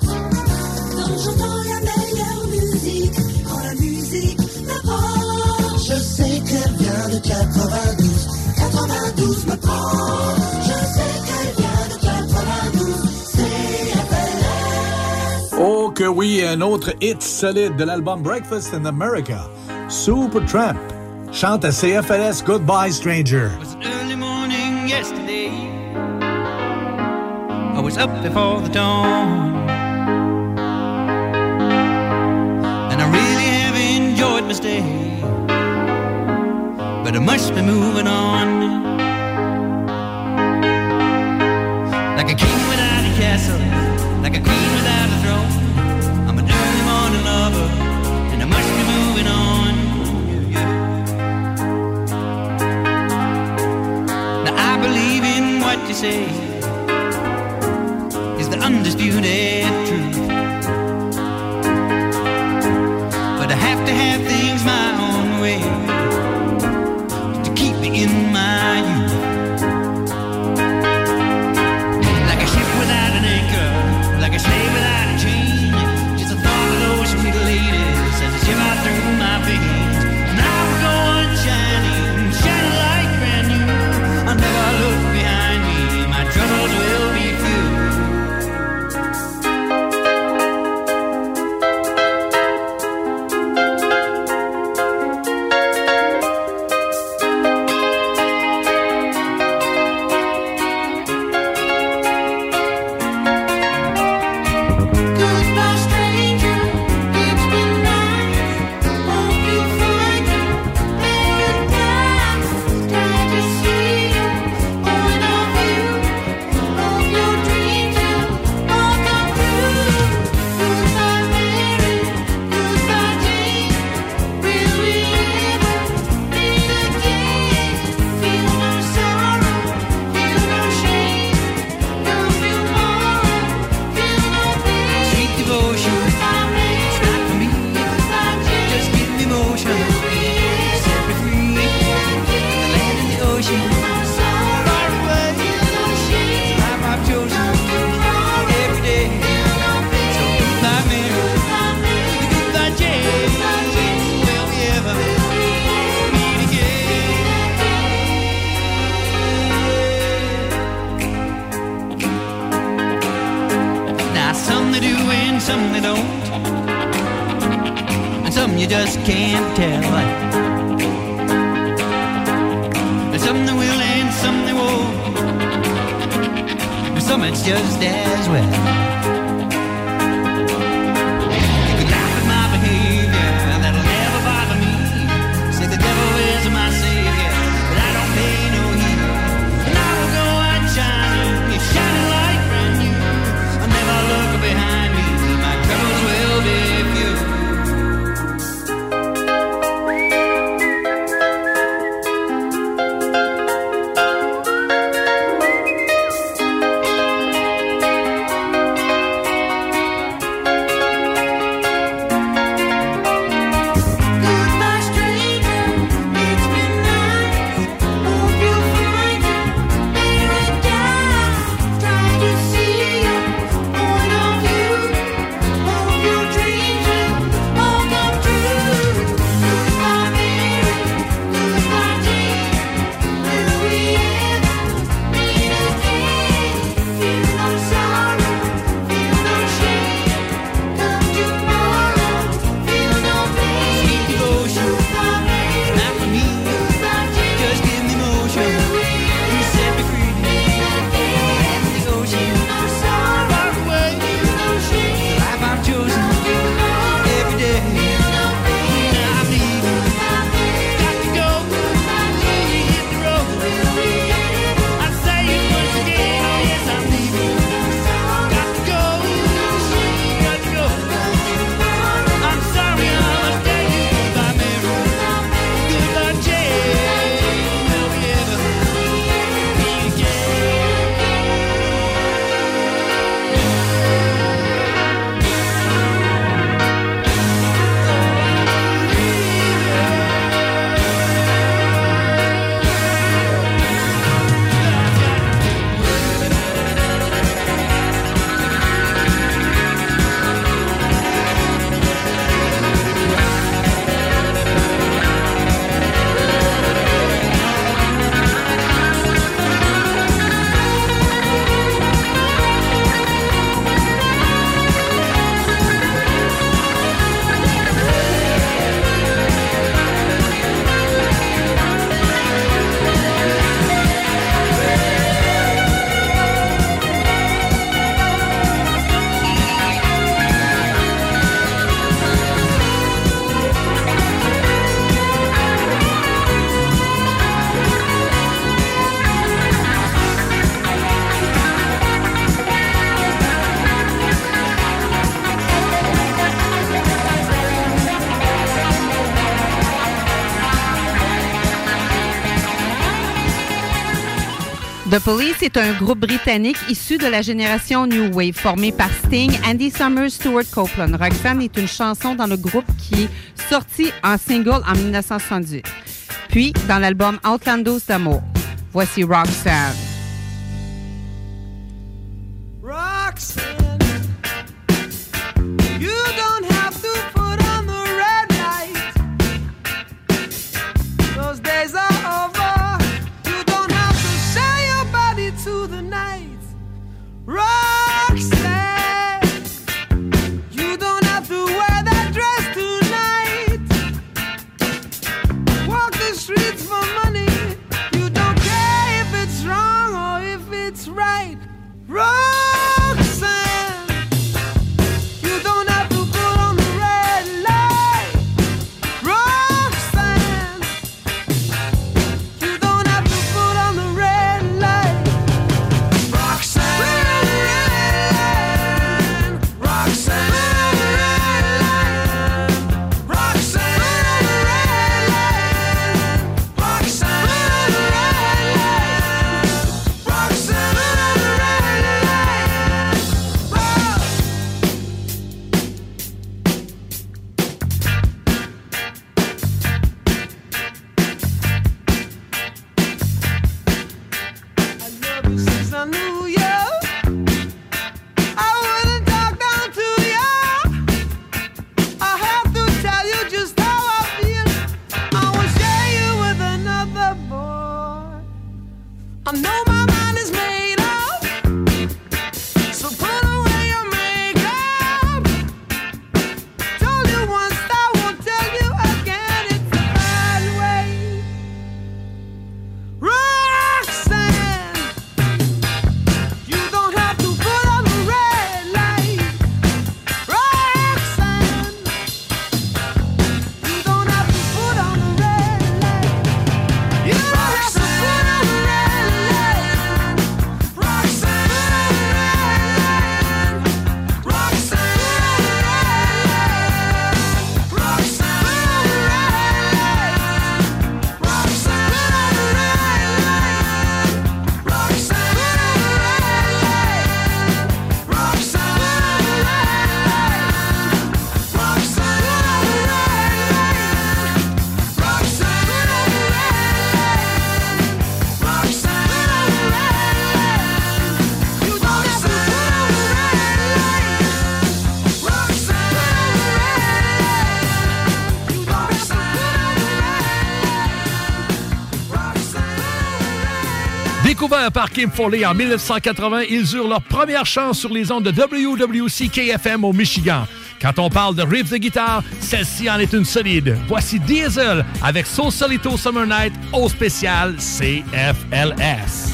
Quand j'entends la meilleure musique, quand la musique me prend, je sais qu'elle vient de 92. 92 me prend, je sais qu'elle vient de 92. CFLS. Oh que oui, un autre hit solide de l'album Breakfast in America. Supertramp chante à CFLS Goodbye Stranger. early morning yesterday. I was up before the dawn. And I really have enjoyed my stay. But I must be moving on. Like a king without a castle, like a queen without a throne. I'm an early morning lover, and I must be moving on. Now I believe in what you say undisputed truth. But I have to have things Police est un groupe britannique issu de la génération New Wave, formé par Sting, Andy Summers, Stuart Copeland. Roxanne est une chanson dans le groupe qui est sortie en single en 1978, puis dans l'album Outlandos d'amour. Voici Roxanne. Par Kim Foley en 1980, ils eurent leur première chance sur les ondes de WWC KFM au Michigan. Quand on parle de riffs de guitare, celle-ci en est une solide. Voici Diesel avec So Solito Summer Night au spécial CFLS.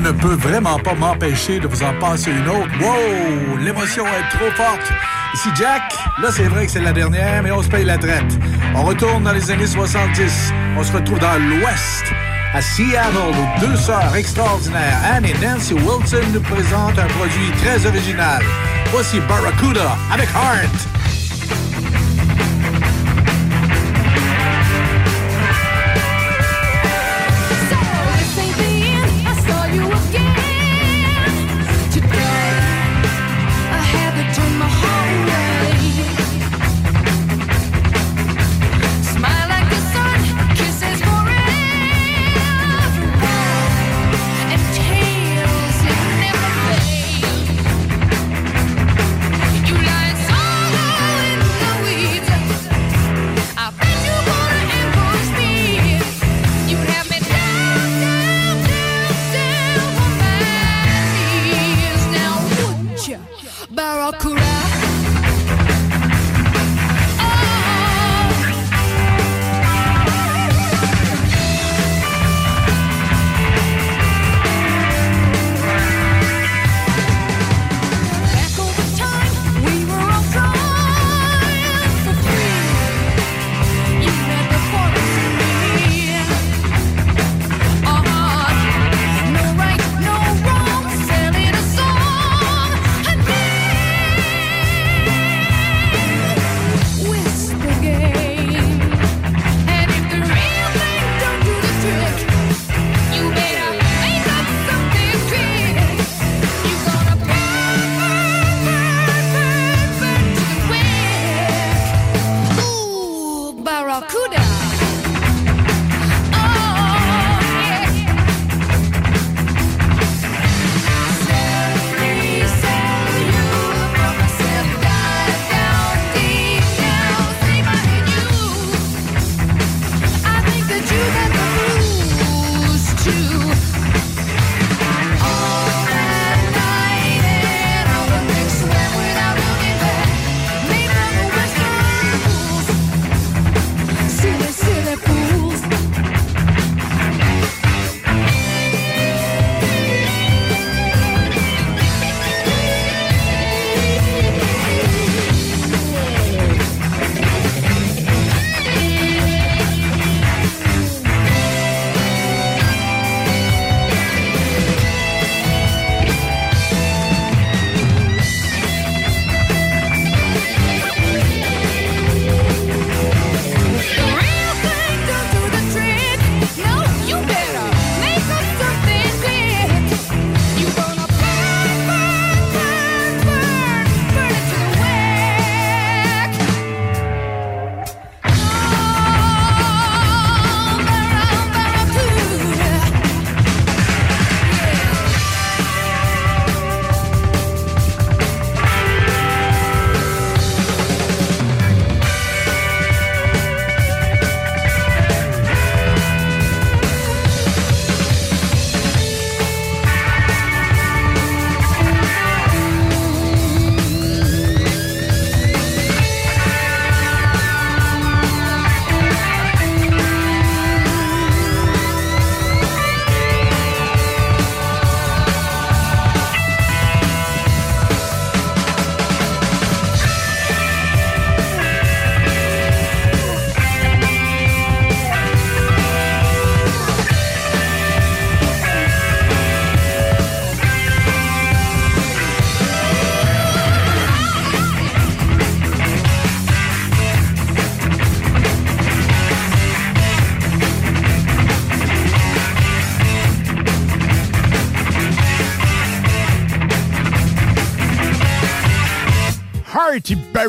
Ne peux vraiment pas m'empêcher de vous en passer une autre. Wow! L'émotion est trop forte. Ici Jack, là c'est vrai que c'est la dernière, mais on se paye la traite. On retourne dans les années 70. On se retrouve dans l'Ouest, à Seattle, où deux sœurs extraordinaires, Anne et Nancy Wilson, nous présentent un produit très original. Voici Barracuda avec Heart.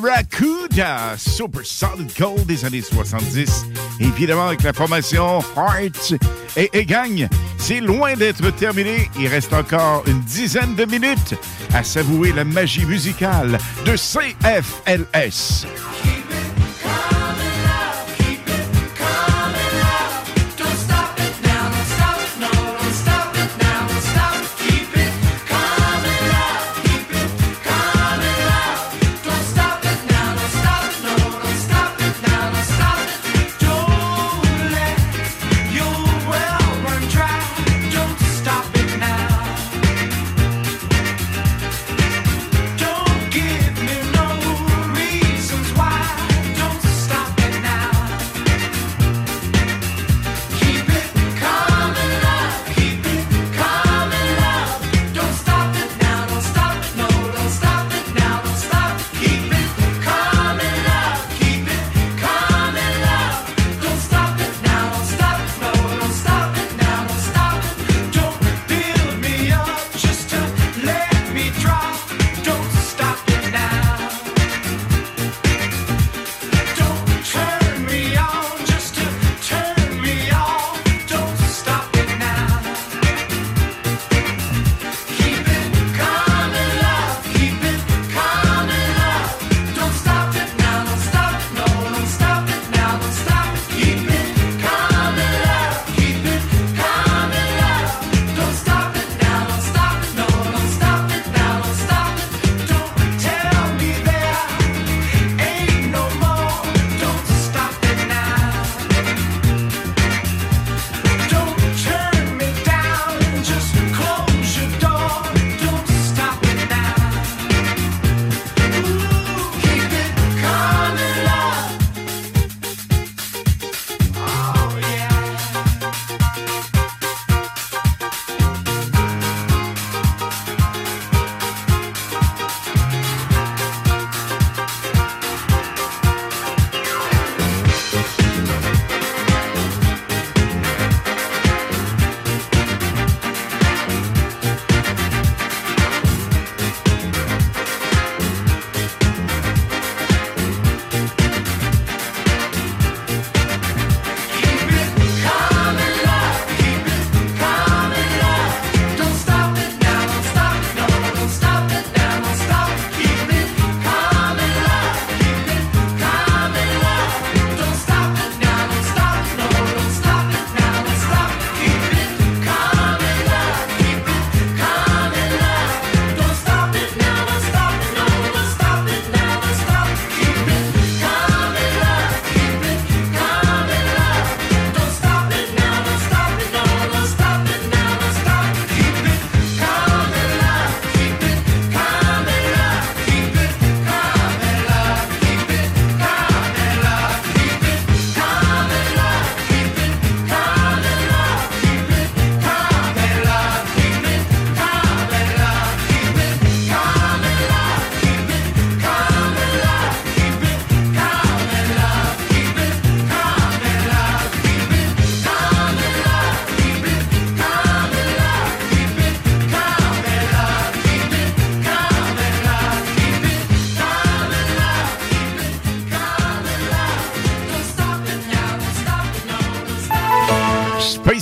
Barracuda, Super Solid Gold des années 70. Évidemment, avec la formation Hearts et, et Gang, c'est loin d'être terminé. Il reste encore une dizaine de minutes à savourer la magie musicale de CFLS.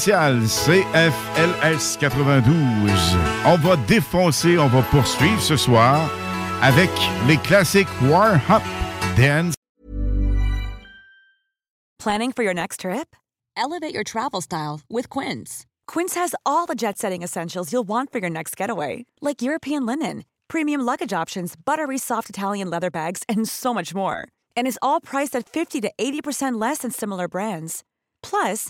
commercial CFLS 92. On va défoncer, on va poursuivre ce soir avec les classiques War Hop Dance. Planning for your next trip? Elevate your travel style with Quince. Quince has all the jet setting essentials you'll want for your next getaway, like European linen, premium luggage options, buttery soft Italian leather bags, and so much more. And is all priced at 50 to 80% less than similar brands. Plus,